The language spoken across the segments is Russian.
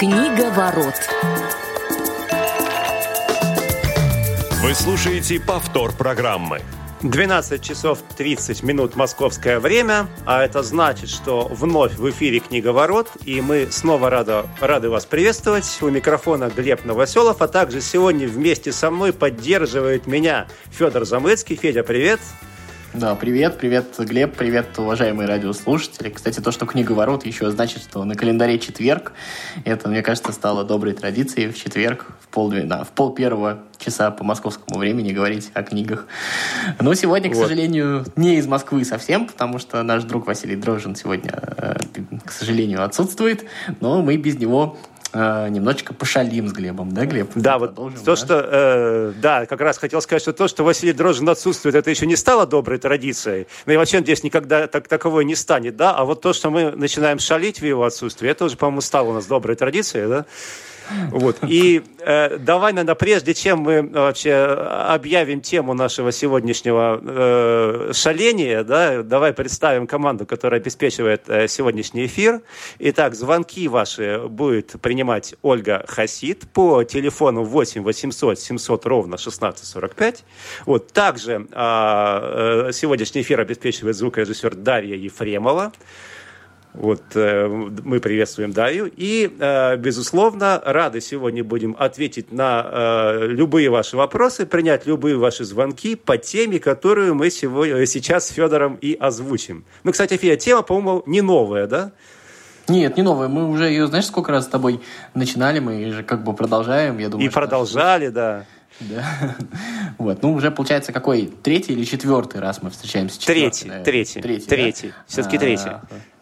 Книга ворот. Вы слушаете повтор программы. 12 часов 30 минут московское время, а это значит, что вновь в эфире «Книга ворот», и мы снова рады, рады вас приветствовать. У микрофона Глеб Новоселов, а также сегодня вместе со мной поддерживает меня Федор Замыцкий. Федя, привет! Да, привет, привет, Глеб, привет, уважаемые радиослушатели. Кстати, то, что книга ворот еще значит, что на календаре четверг. Это, мне кажется, стало доброй традицией в четверг в пол, да, в пол первого часа по московскому времени говорить о книгах. Но сегодня, к вот. сожалению, не из Москвы совсем, потому что наш друг Василий Дрожжин сегодня, э, к сожалению, отсутствует. Но мы без него э, немножечко пошалим с Глебом, да, Глеб? Да, вот то, да? что, э, да, как раз хотел сказать, что то, что Василий Дрожжин отсутствует, это еще не стало доброй традицией. Ну и вообще, надеюсь, никогда так, таковой не станет, да, а вот то, что мы начинаем шалить в его отсутствии, это уже, по-моему, стало у нас доброй традицией, да? Вот. И э, давай, наверное, прежде чем мы вообще объявим тему нашего сегодняшнего э, шаления, да, давай представим команду, которая обеспечивает э, сегодняшний эфир. Итак, звонки ваши будет принимать Ольга Хасид по телефону 8 800 700 ровно 1645. Вот. Также э, э, сегодняшний эфир обеспечивает звукорежиссер Дарья Ефремова. Вот э, мы приветствуем Дарью. И, э, безусловно, рады сегодня будем ответить на э, любые ваши вопросы, принять любые ваши звонки по теме, которую мы сегодня, сейчас с Федором и озвучим. Ну, кстати, Фия, тема, по-моему, не новая, да? Нет, не новая. Мы уже ее, знаешь, сколько раз с тобой начинали, мы же как бы продолжаем. Я думаю, и продолжали, да. Да. Вот. Ну, уже получается какой? Третий или четвертый раз мы встречаемся? Третий, третий, третий. Третий. Да? Все-таки третий.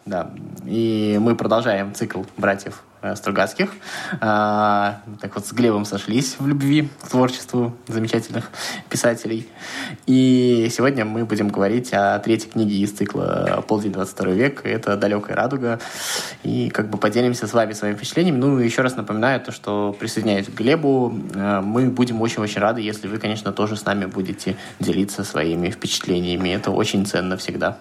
Да. И мы продолжаем цикл братьев э, Стругацких. А, так вот, с Глебом сошлись в любви к творчеству замечательных писателей. И сегодня мы будем говорить о третьей книге из цикла «Полдень 22 век». Это «Далекая радуга». И как бы поделимся с вами своими впечатлениями. Ну, еще раз напоминаю то, что присоединяюсь к Глебу. Э, мы будем очень-очень рады, если вы, конечно, тоже с нами будете делиться своими впечатлениями. Это очень ценно всегда.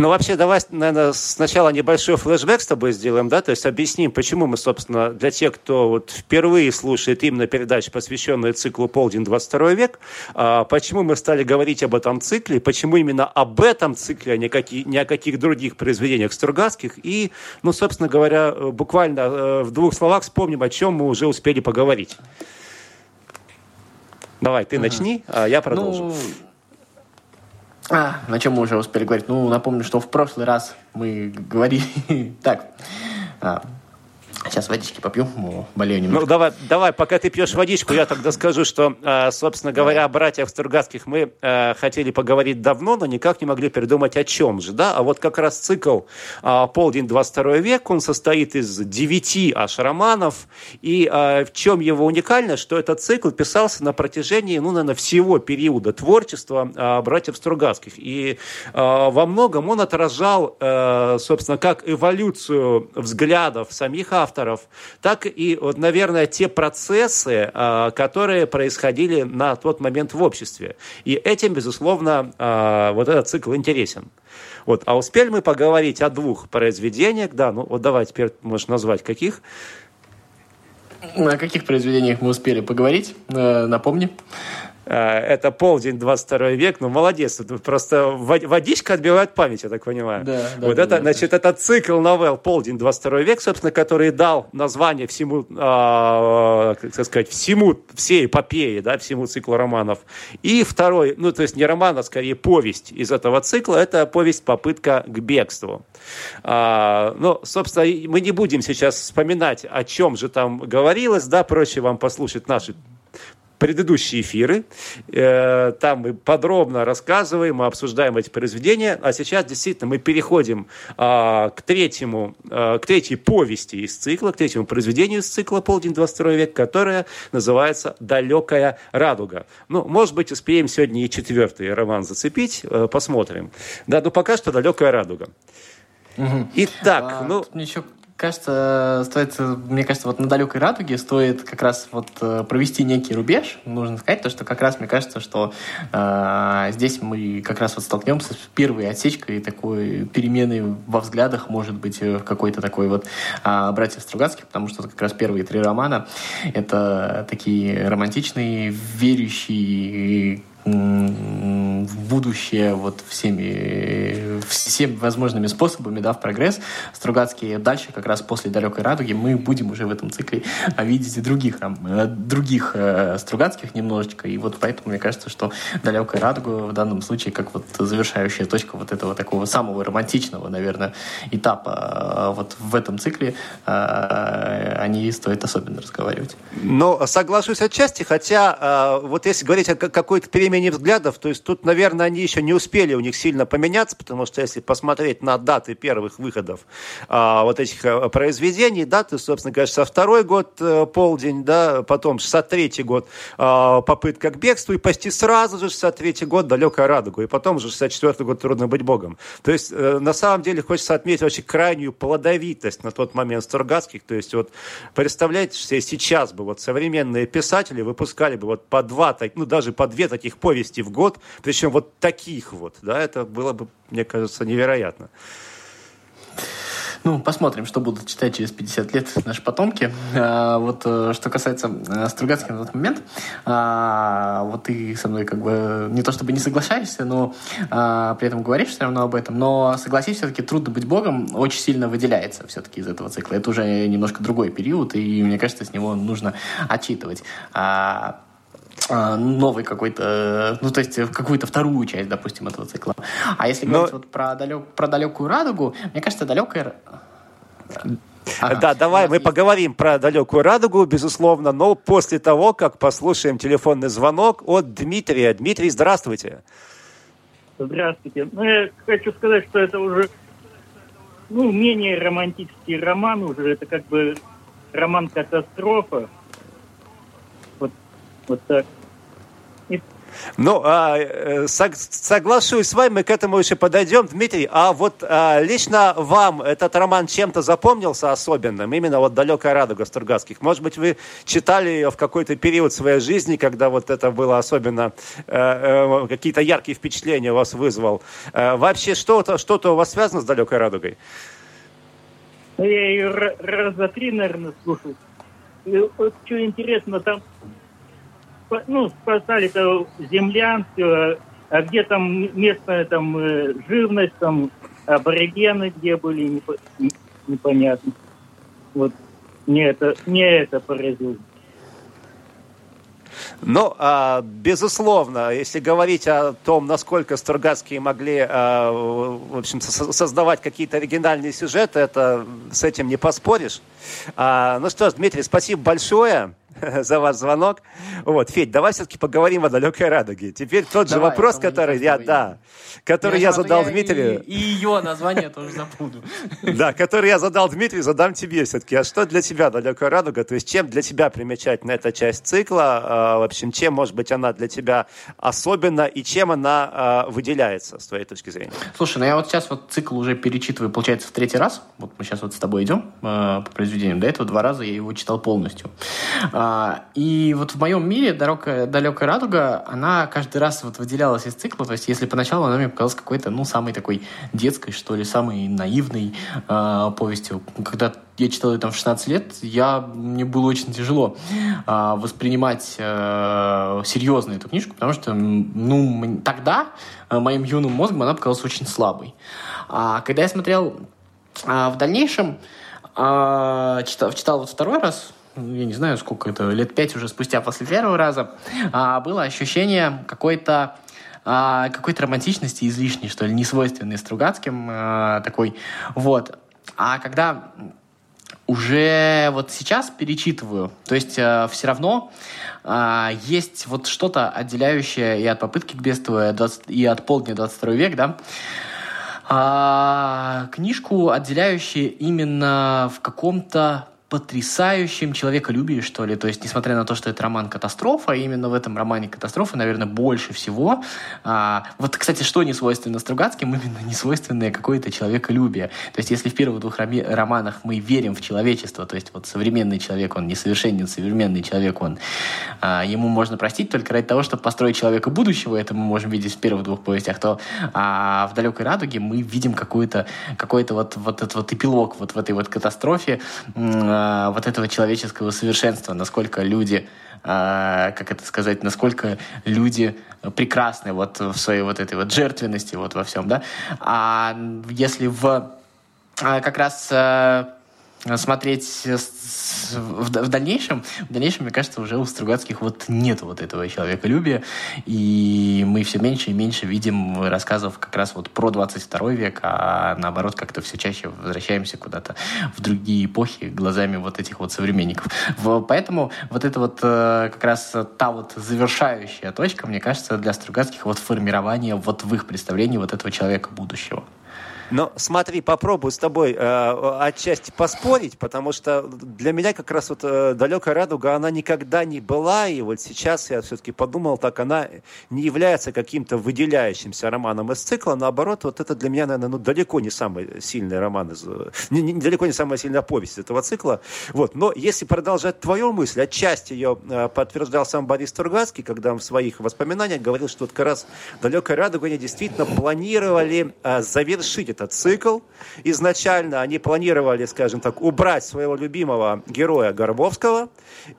Ну, вообще, давай, наверное, сначала небольшой флешбэк с тобой сделаем, да, то есть объясним, почему мы, собственно, для тех, кто вот впервые слушает именно передачу, посвященную циклу «Полдень 22 век», а, почему мы стали говорить об этом цикле, почему именно об этом цикле, а не, какие, не о каких других произведениях Стругацких, и, ну, собственно говоря, буквально э, в двух словах вспомним, о чем мы уже успели поговорить. Давай, ты начни, а я продолжу. Ну... А, на чем мы уже успели говорить? Ну, напомню, что в прошлый раз мы говорили... так, а, Сейчас водички попью, болею немного. Ну, давай, давай, пока ты пьешь водичку, я тогда скажу, что, а, собственно говоря, о братьях Стругацких мы а, хотели поговорить давно, но никак не могли придумать о чем же, да? А вот как раз цикл а, «Полдень 22 век», он состоит из девяти аж романов, и в чем его уникальность, что этот цикл писался на протяжении, ну, наверное, всего периода творчества братьев Стругацких. И во многом он отражал, собственно, как эволюцию взглядов самих авторов, авторов, так и, вот, наверное, те процессы, а, которые происходили на тот момент в обществе. И этим, безусловно, а, вот этот цикл интересен. Вот. А успели мы поговорить о двух произведениях, да, ну вот давай теперь можешь назвать каких. О каких произведениях мы успели поговорить? Э, напомни. Э, это полдень 22 век, ну молодец, просто водичка отбивает память, я так понимаю. Да, да, вот да, это, да, значит, это цикл новелл полдень 22 век, собственно, который дал название всему, э, как сказать, всему, всей эпопеи, да, всему циклу романов. И второй, ну то есть не роман, а скорее повесть из этого цикла, это повесть «Попытка к бегству». А, ну, собственно, мы не будем сейчас вспоминать, о чем же там говорилось, да, проще вам послушать наши предыдущие эфиры. Э, там мы подробно рассказываем, мы обсуждаем эти произведения. А сейчас действительно мы переходим а, к третьему, а, к третьей повести из цикла, к третьему произведению из цикла «Полдень 22 век», которое называется «Далекая радуга». Ну, может быть, успеем сегодня и четвертый роман зацепить. Э, посмотрим. Да, но пока что «Далекая радуга». Итак, а, ну... Еще кажется, стоит, мне кажется, вот на далекой радуге стоит как раз вот э, провести некий рубеж. Нужно сказать то, что как раз мне кажется, что э, здесь мы как раз вот столкнемся с первой отсечкой такой перемены во взглядах, может быть, э, какой-то такой вот э, братьев Стругацких, потому что как раз первые три романа это такие романтичные, верящие в будущее вот всеми, всеми возможными способами, да, в прогресс Стругацкий. Дальше, как раз после «Далекой радуги», мы будем уже в этом цикле видеть и других, э, других э, Стругацких немножечко. И вот поэтому мне кажется, что «Далекая радуга» в данном случае как вот завершающая точка вот этого такого самого романтичного, наверное, этапа э, вот в этом цикле о ней стоит особенно разговаривать. Ну, соглашусь отчасти, хотя вот если говорить о какой-то перемене перемене взглядов, то есть тут, наверное, они еще не успели у них сильно поменяться, потому что если посмотреть на даты первых выходов а, вот этих а, произведений, да, то, собственно со второй год а, полдень, да, потом 63-й год а, попытка к бегству, и почти сразу же 63-й год далекая радуга, и потом уже 64-й год трудно быть богом. То есть, э, на самом деле, хочется отметить очень крайнюю плодовитость на тот момент Стругацких, то есть, вот, представляете, что сейчас бы вот современные писатели выпускали бы вот по два, ну, даже по две таких повести в год, причем вот таких вот, да, это было бы, мне кажется, невероятно. Ну, посмотрим, что будут читать через 50 лет наши потомки. А, вот э, что касается э, Стругацкого на тот момент, а, вот ты со мной как бы не то чтобы не соглашаешься, но а, при этом говоришь все равно об этом, но согласись, все-таки «Трудно быть богом» очень сильно выделяется все-таки из этого цикла. Это уже немножко другой период, и мне кажется, с него нужно отчитывать. А, новый какой-то, ну, то есть какую-то вторую часть, допустим, этого цикла. А если Но... говорить вот про, далек, про далекую радугу, мне кажется, далекая... Ага. Да, давай мы есть... поговорим про далекую радугу, безусловно, но после того, как послушаем телефонный звонок от Дмитрия. Дмитрий, здравствуйте. Здравствуйте. Ну, я хочу сказать, что это уже ну, менее романтический роман уже, это как бы роман-катастрофа. Вот, так. Ну, а, э, соглашусь с вами, мы к этому еще подойдем. Дмитрий, а вот а, лично вам этот роман чем-то запомнился особенным? Именно вот «Далекая радуга» Стругацких. Может быть, вы читали ее в какой-то период своей жизни, когда вот это было особенно, э, э, какие-то яркие впечатления у вас вызвал. Э, вообще, что-то что у вас связано с «Далекой радугой»? Ну, я ее раза три, наверное, слушал. И вот что интересно, там ну, спасали-то землян, все, а где там местная там э, живность, там аборигены где были, непонятно. Вот мне это, мне это поразило. Ну, а, безусловно, если говорить о том, насколько Стругацкие могли, а, в общем, создавать какие-то оригинальные сюжеты, это с этим не поспоришь. А, ну что ж, Дмитрий, спасибо большое. за ваш звонок. Вот, Федь, давай все-таки поговорим о далекой радуге. Теперь тот давай, же вопрос, который я, да, который я, я задал я Дмитрию. И, и ее название тоже забуду. Да, который я задал Дмитрию, задам тебе все-таки. А что для тебя далекая радуга? То есть чем для тебя примечательна эта часть цикла? А, в общем, чем, может быть, она для тебя особенна и чем она а, выделяется с твоей точки зрения? Слушай, ну я вот сейчас вот цикл уже перечитываю, получается, в третий раз. Вот мы сейчас вот с тобой идем по произведениям. До этого два раза я его читал полностью. А, и вот в моем мире «Далекая, «Далекая радуга», она каждый раз вот выделялась из цикла. То есть, если поначалу она мне показалась какой-то, ну, самой такой детской, что ли, самой наивной э, повестью. Когда я читал ее там в 16 лет, я, мне было очень тяжело э, воспринимать э, серьезно эту книжку, потому что, ну, тогда э, моим юным мозгом она показалась очень слабой. А когда я смотрел э, в дальнейшем, э, читал, читал вот второй раз, я не знаю, сколько это, лет пять уже спустя после первого раза, а, было ощущение какой-то а, какой-то романтичности излишней, что ли, несвойственной Стругацким а, такой. Вот. А когда уже вот сейчас перечитываю, то есть все равно есть вот что-то отделяющее и от попытки к бедству, и от полдня 22 век, да, книжку, отделяющую именно в каком-то потрясающем человеколюбии, что ли. То есть, несмотря на то, что это роман «Катастрофа», именно в этом романе «Катастрофа», наверное, больше всего. А, вот, кстати, что не свойственно Стругацким, именно не свойственное какое-то человеколюбие. То есть, если в первых двух романах мы верим в человечество, то есть, вот современный человек, он несовершенен, современный человек, он а, ему можно простить только ради того, чтобы построить человека будущего, это мы можем видеть в первых двух повестях, то а в «Далекой радуге» мы видим какой-то какой вот, вот этот вот эпилог вот в этой вот катастрофе, а, вот этого человеческого совершенства, насколько люди, а, как это сказать, насколько люди прекрасны вот в своей вот этой вот жертвенности вот во всем, да. А если в а, как раз смотреть в, дальнейшем, в дальнейшем, мне кажется, уже у Стругацких вот нет вот этого человеколюбия, и мы все меньше и меньше видим рассказов как раз вот про 22 век, а наоборот как-то все чаще возвращаемся куда-то в другие эпохи глазами вот этих вот современников. Поэтому вот это вот э, как раз та вот завершающая точка, мне кажется, для Стругацких вот формирование вот в их представлении вот этого человека будущего. Но смотри, попробую с тобой э, отчасти поспорить, потому что для меня как раз вот э, «Далекая радуга», она никогда не была, и вот сейчас я все-таки подумал так, она не является каким-то выделяющимся романом из цикла, наоборот, вот это для меня, наверное, ну, далеко не самый сильный роман, из, не, не, далеко не самая сильная повесть этого цикла. Вот. Но если продолжать твою мысль, отчасти ее э, подтверждал сам Борис Тургацкий, когда он в своих воспоминаниях говорил, что вот как раз «Далекая радуга» они действительно планировали э, завершить этот цикл. Изначально они планировали, скажем так, убрать своего любимого героя Горбовского.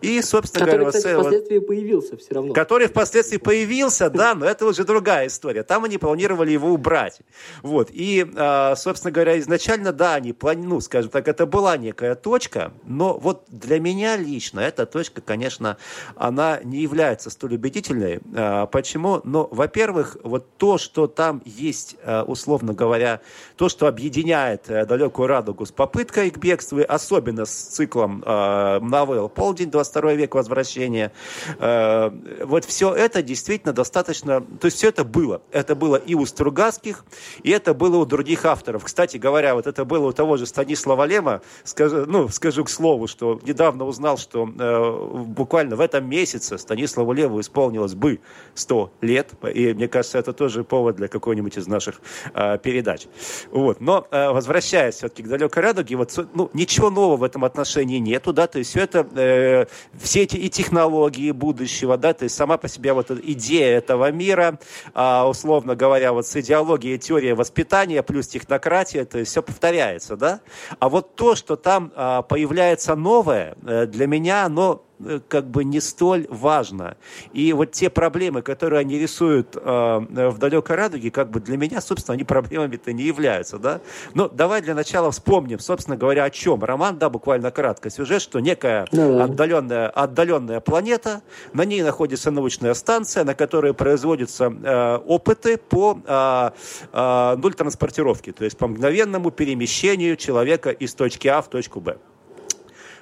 И, собственно который, говоря, кстати, впоследствии появился все равно. Который впоследствии появился, да, но это уже другая история. Там они планировали его убрать. Вот. И, а, собственно говоря, изначально, да, они плани... ну, скажем так, это была некая точка, но вот для меня лично эта точка, конечно, она не является столь убедительной. А, почему? Ну, во-первых, вот то, что там есть, а, условно говоря, то, что объединяет э, «Далекую радугу» с попыткой к бегству, особенно с циклом э, новелл «Полдень», 22 век возвращения, э, вот все это действительно достаточно... То есть все это было. Это было и у Стругацких, и это было у других авторов. Кстати говоря, вот это было у того же Станислава Лема. Скажу, ну, скажу к слову, что недавно узнал, что э, буквально в этом месяце Станиславу Леву исполнилось бы 100 лет. И мне кажется, это тоже повод для какой-нибудь из наших э, передач. Вот. Но э, возвращаясь все-таки к далекой радуге, вот, ну, ничего нового в этом отношении нету, да, то есть все это, э, все эти и технологии будущего, да, то есть сама по себе вот идея этого мира, э, условно говоря, вот с идеологией теория воспитания плюс технократия, то есть все повторяется, да, а вот то, что там э, появляется новое, э, для меня оно как бы не столь важно. И вот те проблемы, которые они рисуют э, в далекой радуге, как бы для меня, собственно, они проблемами-то не являются, да. Но давай для начала вспомним, собственно говоря, о чем. Роман, да, буквально кратко. Сюжет, что некая да. отдаленная, отдаленная планета, на ней находится научная станция, на которой производятся э, опыты по э, э, нуль транспортировке, то есть по мгновенному перемещению человека из точки А в точку Б.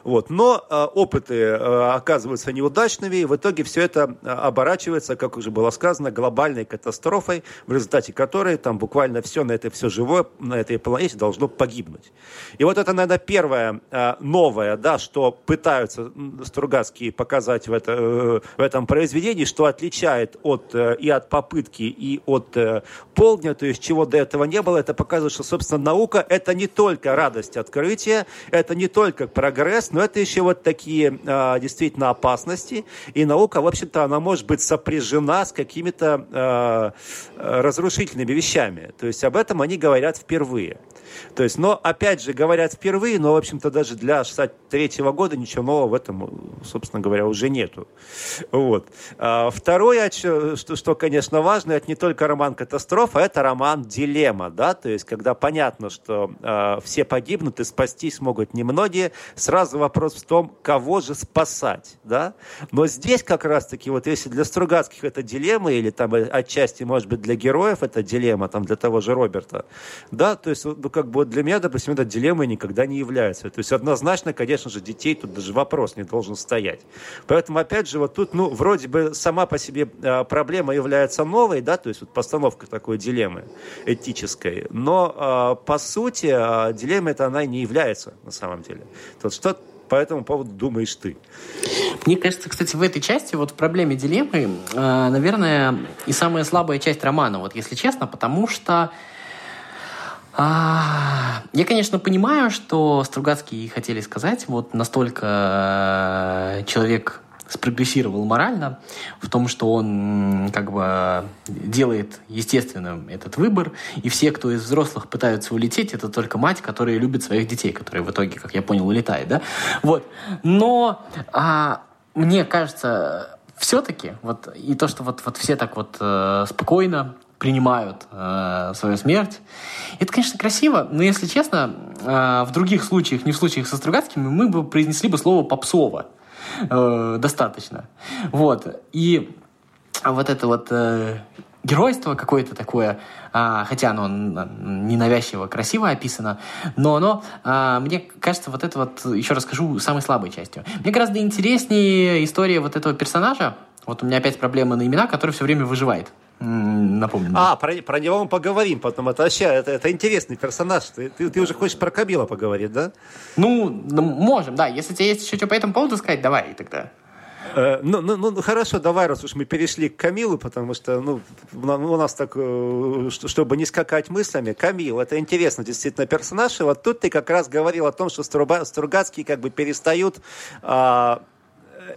Вот. Но э, опыты э, оказываются неудачными, и в итоге все это э, оборачивается, как уже было сказано, глобальной катастрофой, в результате которой там буквально все на это все живое на этой планете должно погибнуть. И вот это, наверное, первое э, новое, да, что пытаются Стругацкие показать в, это, э, в этом произведении, что отличает от, э, и от попытки, и от э, полдня, то есть чего до этого не было, это показывает, что, собственно, наука – это не только радость открытия, это не только прогресс, но это еще вот такие а, действительно опасности. И наука, в общем-то, она может быть сопряжена с какими-то а, разрушительными вещами. То есть об этом они говорят впервые. То есть, но опять же, говорят впервые, но, в общем-то, даже для 63 -го года ничего нового в этом, собственно говоря, уже нету. Вот. А, второе, что, что, конечно, важно, это не только роман «Катастрофа», это роман «Дилемма», да, то есть, когда понятно, что э, все погибнут и спастись могут немногие, сразу вопрос в том, кого же спасать, да. Но здесь как раз-таки, вот если для Стругацких это дилемма, или там отчасти, может быть, для героев это дилемма, там, для того же Роберта, да, то есть, ну, как бы для меня, допустим, это дилеммой никогда не является. То есть однозначно, конечно же, детей тут даже вопрос не должен стоять. Поэтому, опять же, вот тут, ну, вроде бы сама по себе э, проблема является новой, да, то есть вот постановка такой дилеммы этической, но э, по сути э, дилемма это она не является на самом деле. То, что по этому поводу думаешь ты? Мне кажется, кстати, в этой части, вот в проблеме дилеммы, наверное, и самая слабая часть романа, вот если честно, потому что а, я, конечно, понимаю, что Стругацкий хотели сказать, вот настолько э, человек спрогрессировал морально в том, что он как бы делает естественным этот выбор, и все, кто из взрослых пытаются улететь, это только мать, которая любит своих детей, которая в итоге, как я понял, улетает, да? Вот. Но а, мне кажется, все-таки, вот, и то, что вот, вот все так вот э, спокойно принимают э, свою смерть. Это, конечно, красиво, но, если честно, э, в других случаях, не в случаях со Стругацкими, мы бы произнесли бы слово «попсово» э, достаточно. Вот. И вот это вот э, геройство какое-то такое, а, хотя оно ненавязчиво красиво описано, но оно, а, мне кажется, вот это вот, еще расскажу, самой слабой частью. Мне гораздо интереснее история вот этого персонажа, вот у меня опять проблема на имена, который все время выживает напомню. А, про, про него мы поговорим потом. Это вообще, это, это интересный персонаж. Ты, ты, ты уже хочешь про Кабила поговорить, да? Ну, ну, можем, да. Если тебе есть еще что по этому поводу сказать, давай тогда. Э, ну, ну, ну, хорошо, давай, раз уж мы перешли к Камилу, потому что ну, у нас так, э, чтобы не скакать мыслями, Камил, это интересно действительно персонаж, и вот тут ты как раз говорил о том, что Стругацкие как бы перестают а,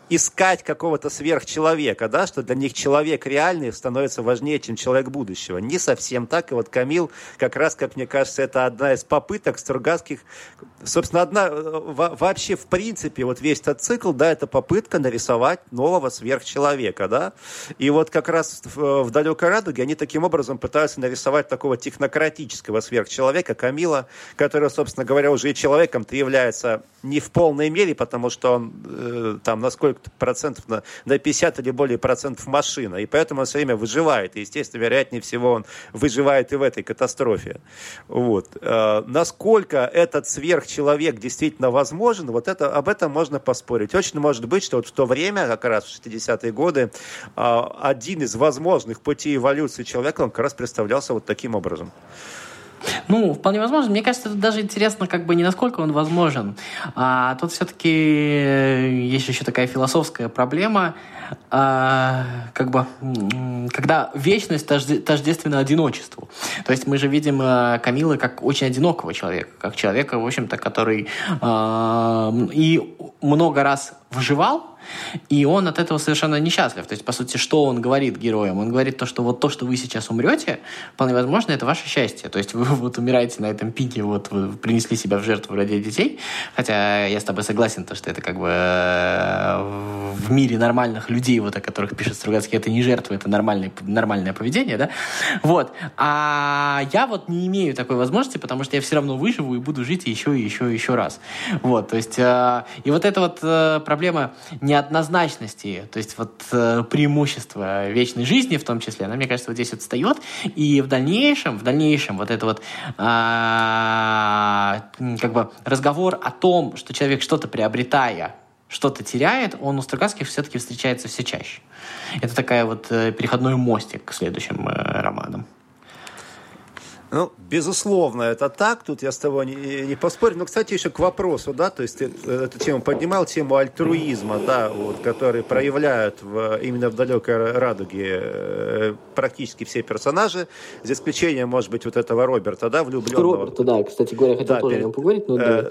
искать какого-то сверхчеловека, да, что для них человек реальный становится важнее, чем человек будущего. Не совсем так. И вот Камил, как раз, как мне кажется, это одна из попыток Стругацких, собственно, одна, вообще, в принципе, вот весь этот цикл, да, это попытка нарисовать нового сверхчеловека, да. И вот как раз в, в «Далекой радуге» они таким образом пытаются нарисовать такого технократического сверхчеловека Камила, который, собственно говоря, уже и человеком-то является не в полной мере, потому что он э, там на сколько-то процентов, на, на 50 или более процентов машина, и поэтому он все время выживает, и, естественно, вероятнее всего он выживает и в этой катастрофе. Вот. Э, насколько этот сверхчеловек действительно возможен, вот это, об этом можно поспорить. Очень может быть, что вот в то время, как раз в 60-е годы, э, один из возможных путей эволюции человека, он как раз представлялся вот таким образом. Ну, вполне возможно. Мне кажется, это даже интересно, как бы не насколько он возможен. А тут все-таки есть еще такая философская проблема, а, как бы, когда вечность тождественна одиночеству. То есть мы же видим а, Камилы как очень одинокого человека, как человека, в общем-то, который а, и много раз выживал, и он от этого совершенно несчастлив. То есть, по сути, что он говорит героям? Он говорит то, что вот то, что вы сейчас умрете, вполне возможно, это ваше счастье. То есть вы вот умираете на этом пике, вот вы принесли себя в жертву ради детей. Хотя я с тобой согласен, то, что это как бы э, в мире нормальных людей, вот о которых пишет Стругацкий, это не жертва, это нормальное, нормальное поведение, да? Вот. А я вот не имею такой возможности, потому что я все равно выживу и буду жить еще и еще и еще раз. Вот. То есть, э, и вот эта вот э, проблема не неоднозначности, то есть вот э, преимущество вечной жизни в том числе, она, мне кажется, вот здесь вот встает, и в дальнейшем, в дальнейшем вот это вот а, как бы разговор о том, что человек что-то приобретая, что-то теряет, он у Стругацких все-таки встречается все чаще. Это такая вот э, переходной мостик к следующим э, романам. Ну, безусловно, это так, тут я с тобой не, не поспорю. Но, кстати, еще к вопросу, да, то есть ты эту тему поднимал, тему альтруизма, да, вот, который проявляют в, именно в «Далекой радуге» э, практически все персонажи, за исключением, может быть, вот этого Роберта, да, влюбленного. Роберта, да, кстати говоря, хотел да, тоже перед, поговорить, но... Э, да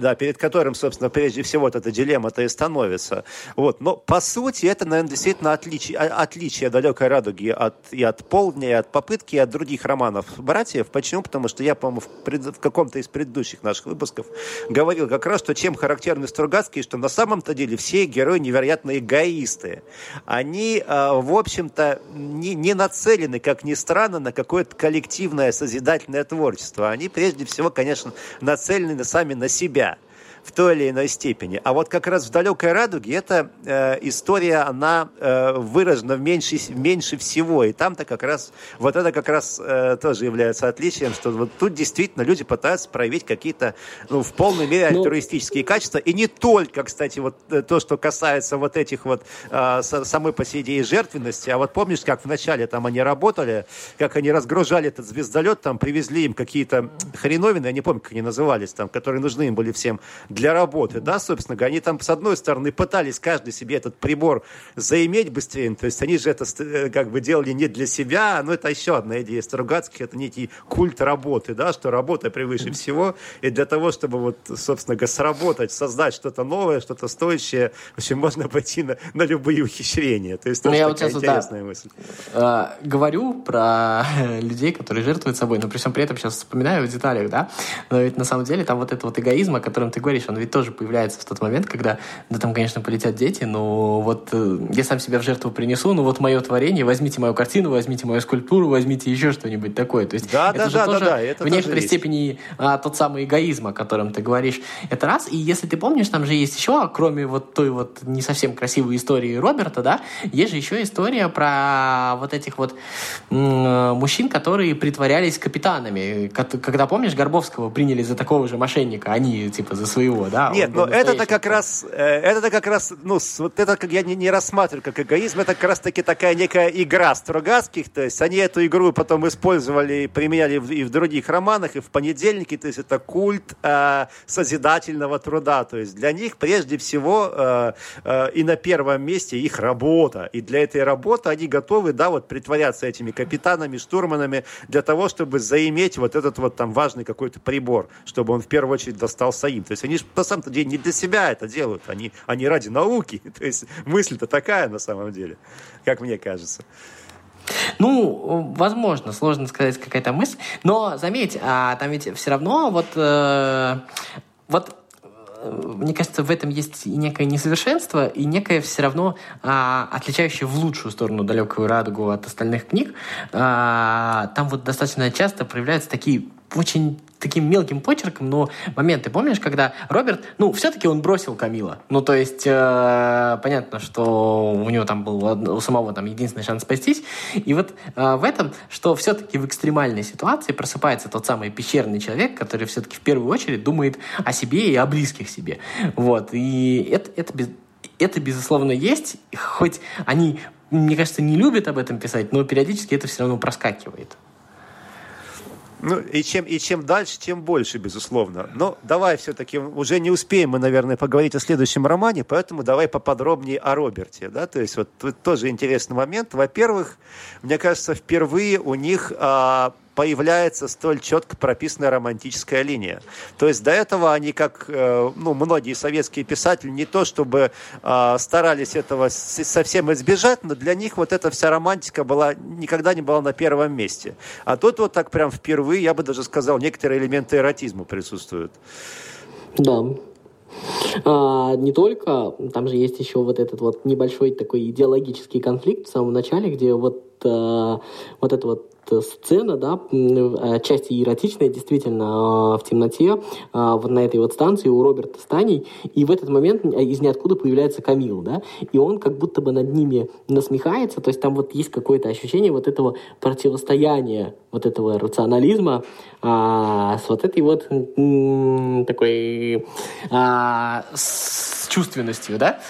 да, перед которым, собственно, прежде всего вот эта дилемма-то и становится. Вот. Но, по сути, это, наверное, действительно отличие, отличие «Далекой радуги» от, и от «Полдня», и от «Попытки», и от других романов «Братьев». Почему? Потому что я, по-моему, в, пред, в каком-то из предыдущих наших выпусков говорил как раз, что чем характерны Стругацкие, что на самом-то деле все герои невероятно эгоисты. Они, э, в общем-то, не, не нацелены, как ни странно, на какое-то коллективное созидательное творчество. Они, прежде всего, конечно, нацелены сами на себя в той или иной степени. А вот как раз в «Далекой радуге» эта э, история, она э, выражена меньше, меньше всего. И там-то как раз, вот это как раз э, тоже является отличием, что вот тут действительно люди пытаются проявить какие-то, ну, в полной мере альтруистические ну, качества. И не только, кстати, вот э, то, что касается вот этих вот э, самой по себе идеи жертвенности. А вот помнишь, как вначале там они работали, как они разгружали этот звездолет, там привезли им какие-то хреновины, я не помню, как они назывались, там, которые нужны им были всем для работы, да, собственно говоря. Они там, с одной стороны, пытались каждый себе этот прибор заиметь быстрее, то есть они же это э, как бы делали не для себя, но это еще одна идея Стругацких, это некий культ работы, да, что работа превыше всего, и для того, чтобы вот, собственно говоря, сработать, создать что-то новое, что-то стоящее, в общем, можно пойти на, на любые ухищрения. То есть, Ну, тоже я вот сейчас, интересная да, мысль. э, говорю про людей, которые жертвуют собой, но при всем при этом сейчас вспоминаю в деталях, да, но ведь на самом деле там вот этот вот эгоизм, о котором ты говоришь, он ведь тоже появляется в тот момент, когда, да там, конечно, полетят дети, но вот э, я сам себя в жертву принесу, ну вот мое творение, возьмите мою картину, возьмите мою скульптуру, возьмите еще что-нибудь такое. То есть Да, это да, же да, тоже да, да, это в некоторой есть. степени а, тот самый эгоизм, о котором ты говоришь. Это раз. И если ты помнишь, там же есть еще, кроме вот той вот не совсем красивой истории Роберта, да, есть же еще история про вот этих вот м, мужчин, которые притворялись капитанами. Когда, помнишь, Горбовского приняли за такого же мошенника, они типа за своего, да? Нет, но это-то как раз, э, это-то как раз, ну, вот это как я не, не рассматриваю как эгоизм, это как раз-таки такая некая игра Стругацких, то есть они эту игру потом использовали применяли в- и в других романах, и в понедельнике, то есть это культ э, созидательного труда, то есть для них прежде всего э, э, и на первом месте их работа, и для этой работы они готовы, да, вот притворяться этими капитанами, штурманами для того, чтобы заиметь вот этот вот там важный какой-то прибор, чтобы он в первую очередь достался им. То есть они же на самом деле не для себя это делают, они, они ради науки. То есть мысль-то такая на самом деле, как мне кажется. Ну, возможно, сложно сказать какая-то мысль, но заметь, а, там ведь все равно вот, э, вот э, мне кажется, в этом есть и некое несовершенство, и некое все равно а, отличающее в лучшую сторону далекую радугу от остальных книг. А, там вот достаточно часто проявляются такие очень таким мелким почерком, но моменты, помнишь, когда Роберт, ну, все-таки он бросил Камила. Ну, то есть, э, понятно, что у него там был у самого там единственный шанс спастись. И вот э, в этом, что все-таки в экстремальной ситуации просыпается тот самый пещерный человек, который все-таки в первую очередь думает о себе и о близких себе. Вот. И это, это, без- это безусловно, есть. Хоть они, мне кажется, не любят об этом писать, но периодически это все равно проскакивает. Ну, и чем, и чем дальше, тем больше, безусловно. Но давай все-таки, уже не успеем мы, наверное, поговорить о следующем романе, поэтому давай поподробнее о Роберте. Да? То есть вот тут тоже интересный момент. Во-первых, мне кажется, впервые у них а, появляется столь четко прописанная романтическая линия. То есть до этого они, как э, ну, многие советские писатели, не то чтобы э, старались этого совсем избежать, но для них вот эта вся романтика была никогда не была на первом месте. А тут вот так прям впервые, я бы даже сказал, некоторые элементы эротизма присутствуют. Да. А, не только, там же есть еще вот этот вот небольшой такой идеологический конфликт в самом начале, где вот, э, вот эта вот сцена, да, э, часть эротичная, действительно, э, в темноте, э, вот на этой вот станции у Роберта с Таней, и в этот момент э, из ниоткуда появляется Камил, да, и он как будто бы над ними насмехается, то есть там вот есть какое-то ощущение вот этого противостояния, вот этого рационализма а, с вот этой вот такой а, с чувственностью, да?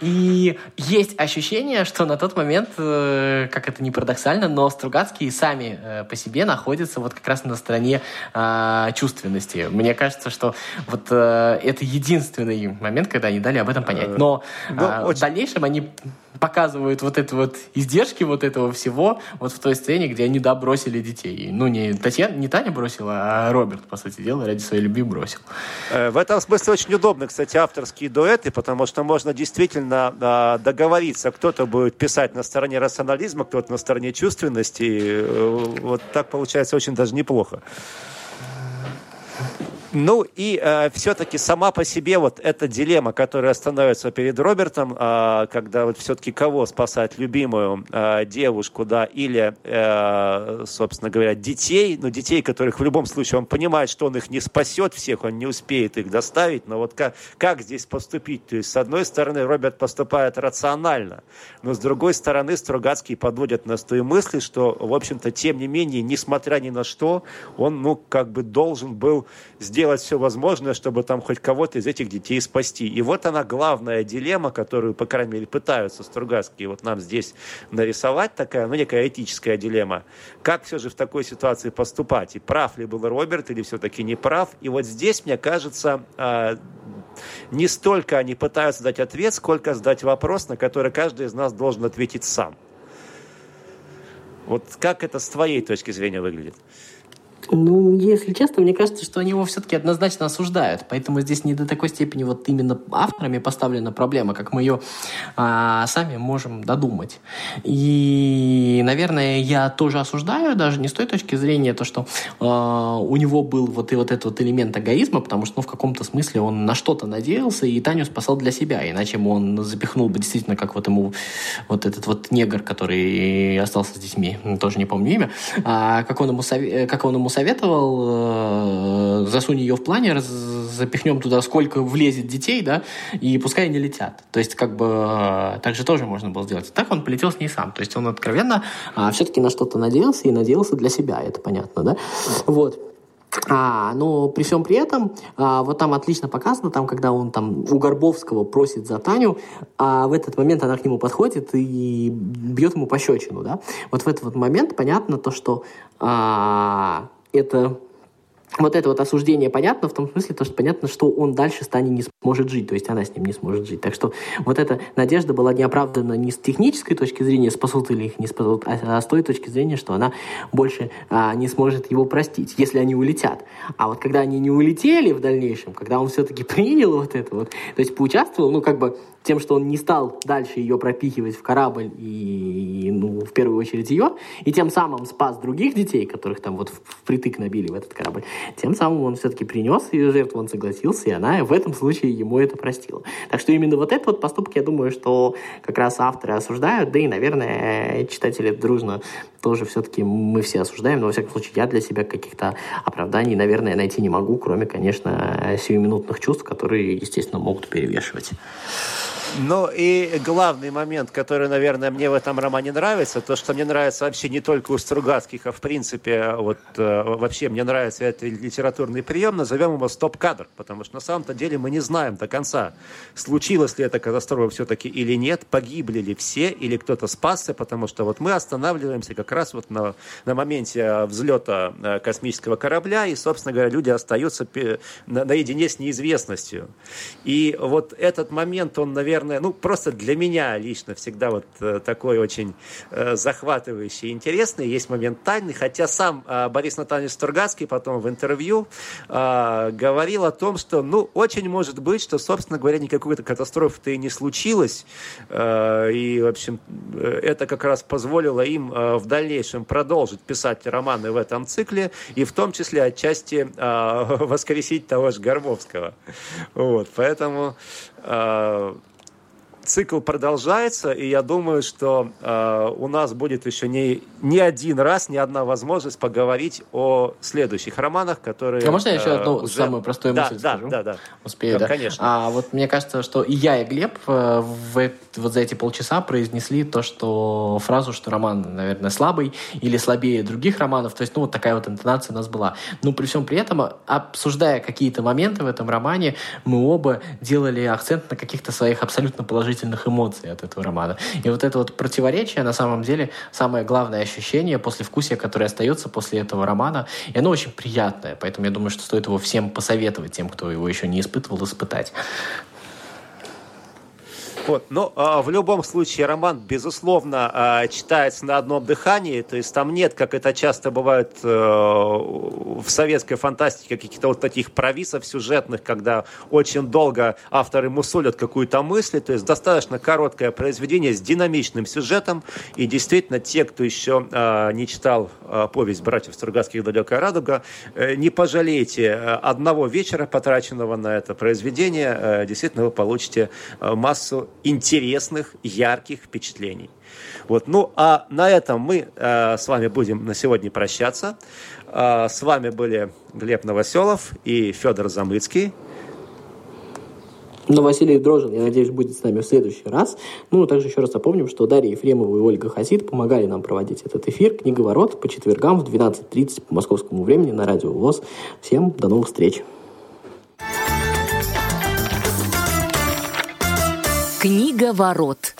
И есть ощущение, что на тот момент, э, как это ни парадоксально, но Стругацкие сами э, по себе находятся вот как раз на стороне а, чувственности. Мне кажется, что вот э, это единственный момент, когда они дали об этом понять. Но ну, а, в очень- дальнейшем они показывают вот это вот издержки вот этого всего вот в той сцене, где они, да, бросили детей. Ну, не Татьяна, не Таня бросила, а Роберт, по сути дела, ради своей любви бросил. Э, В этом смысле очень удобны, кстати, авторские дуэты, потому что можно действительно а, договориться, кто-то будет писать на стороне рационализма, кто-то на стороне чувственности. Э, Вот так получается очень даже неплохо. Ну и все-таки сама по себе вот эта дилемма, которая становится перед Робертом, а, когда вот все-таки кого спасать, любимую а, девушку, да, или, э, собственно говоря, детей, ну детей, которых в любом случае он понимает, что он их не спасет всех, он не успеет их доставить, но вот как, как здесь поступить? То есть, с одной стороны, Роберт поступает рационально, но с другой стороны, Стругацкий подводит нас той мысли, что, в общем-то, тем не менее, несмотря ни на что, он, ну, как бы должен был сделать все возможное, чтобы там хоть кого-то из этих детей спасти. И вот она главная дилемма, которую, по крайней мере, пытаются Стругацкие вот нам здесь нарисовать, такая, ну, некая этическая дилемма. Как все же в такой ситуации поступать? И прав ли был Роберт или все-таки не прав? И вот здесь, мне кажется, а, не столько они пытаются дать ответ, сколько задать вопрос, на который каждый из нас должен ответить сам. Вот как это с твоей точки зрения выглядит? Ну, если честно, мне кажется, что они его все-таки однозначно осуждают. Поэтому здесь не до такой степени вот именно авторами поставлена проблема, как мы ее а, сами можем додумать. И, наверное, я тоже осуждаю, даже не с той точки зрения, то, что а, у него был вот и вот этот вот элемент эгоизма, потому что, ну, в каком-то смысле он на что-то надеялся и Таню спасал для себя. Иначе ему он запихнул бы действительно, как вот ему вот этот вот негр, который остался с детьми, тоже не помню имя, а, как он ему, как он ему советовал, э, засунь ее в планер, запихнем туда сколько влезет детей, да, и пускай они летят. То есть, как бы, э, так же тоже можно было сделать. Так он полетел с ней сам. То есть, он откровенно а, все-таки на что-то надеялся и надеялся для себя, это понятно, да. Вот. А, но при всем при этом, а, вот там отлично показано, там, когда он там у Горбовского просит за Таню, а в этот момент она к нему подходит и бьет ему пощечину, да. Вот в этот вот момент понятно то, что а, это вот это вот осуждение понятно в том смысле, то, что понятно, что он дальше с Таней не сможет жить, то есть она с ним не сможет жить. Так что вот эта надежда была не оправдана не с технической точки зрения, спасут или их не спасут, а с той точки зрения, что она больше а, не сможет его простить, если они улетят. А вот когда они не улетели в дальнейшем, когда он все-таки принял вот это вот, то есть поучаствовал, ну как бы тем, что он не стал дальше ее пропихивать в корабль и, ну, в первую очередь ее, и тем самым спас других детей, которых там вот впритык набили в этот корабль, тем самым он все-таки принес ее жертву, он согласился, и она в этом случае ему это простила. Так что именно вот этот вот поступок, я думаю, что как раз авторы осуждают, да и, наверное, читатели дружно тоже все-таки мы все осуждаем, но, во всяком случае, я для себя каких-то оправданий, наверное, найти не могу, кроме, конечно, сиюминутных чувств, которые, естественно, могут перевешивать. Ну и главный момент, который, наверное, мне в этом романе нравится, то, что мне нравится вообще не только у Стругацких, а в принципе, вот э, вообще мне нравится этот литературный прием, назовем его стоп-кадр, потому что на самом-то деле мы не знаем до конца, случилась ли эта катастрофа все-таки или нет, погибли ли все, или кто-то спасся, потому что вот мы останавливаемся как раз вот на, на моменте взлета э, космического корабля, и, собственно говоря, люди остаются наедине с неизвестностью. И вот этот момент, он, наверное, наверное, ну, просто для меня лично всегда вот э, такой очень э, захватывающий и интересный. Есть момент тайны, хотя сам э, Борис Натанович Стургацкий потом в интервью говорил о том, что, ну, очень может быть, что, собственно говоря, никакой катастрофы-то и не случилось. И, в общем, это как раз позволило им в дальнейшем продолжить писать романы в этом цикле, и в том числе отчасти воскресить того же Горбовского. Вот, поэтому цикл продолжается, и я думаю, что э, у нас будет еще не, не один раз, не одна возможность поговорить о следующих романах, которые... А можно я еще э, одну уже... самую простую да, мысль да, скажу? Да, да, Успею, да? Конечно. А вот мне кажется, что и я, и Глеб э, в, вот за эти полчаса произнесли то, что фразу, что роман, наверное, слабый или слабее других романов. То есть, ну, вот такая вот интонация у нас была. Но при всем при этом, обсуждая какие-то моменты в этом романе, мы оба делали акцент на каких-то своих абсолютно положительных эмоциях от этого романа. И вот это вот противоречие, на самом деле, самое главное ощущение после вкусия, которое остается после этого романа. И оно очень приятное, поэтому я думаю, что стоит его всем посоветовать, тем, кто его еще не испытывал, испытать. Вот. Но а, в любом случае роман, безусловно, а, читается на одном дыхании, то есть там нет, как это часто бывает а, в советской фантастике, каких-то вот таких провисов сюжетных, когда очень долго авторы мусолят какую-то мысль, то есть достаточно короткое произведение с динамичным сюжетом, и действительно те, кто еще а, не читал а, повесть братьев Стругацких «Далекая радуга», э, не пожалейте э, одного вечера, потраченного на это произведение, э, действительно вы получите массу интересных, ярких впечатлений. Вот. Ну, а на этом мы э, с вами будем на сегодня прощаться. Э, с вами были Глеб Новоселов и Федор Замыцкий. Но Василий Дрожин, я надеюсь, будет с нами в следующий раз. Ну, также еще раз напомним, что Дарья Ефремова и Ольга Хасид помогали нам проводить этот эфир. Книговорот по четвергам в 12.30 по московскому времени на Радио ВОЗ. Всем до новых встреч! Книга ворот.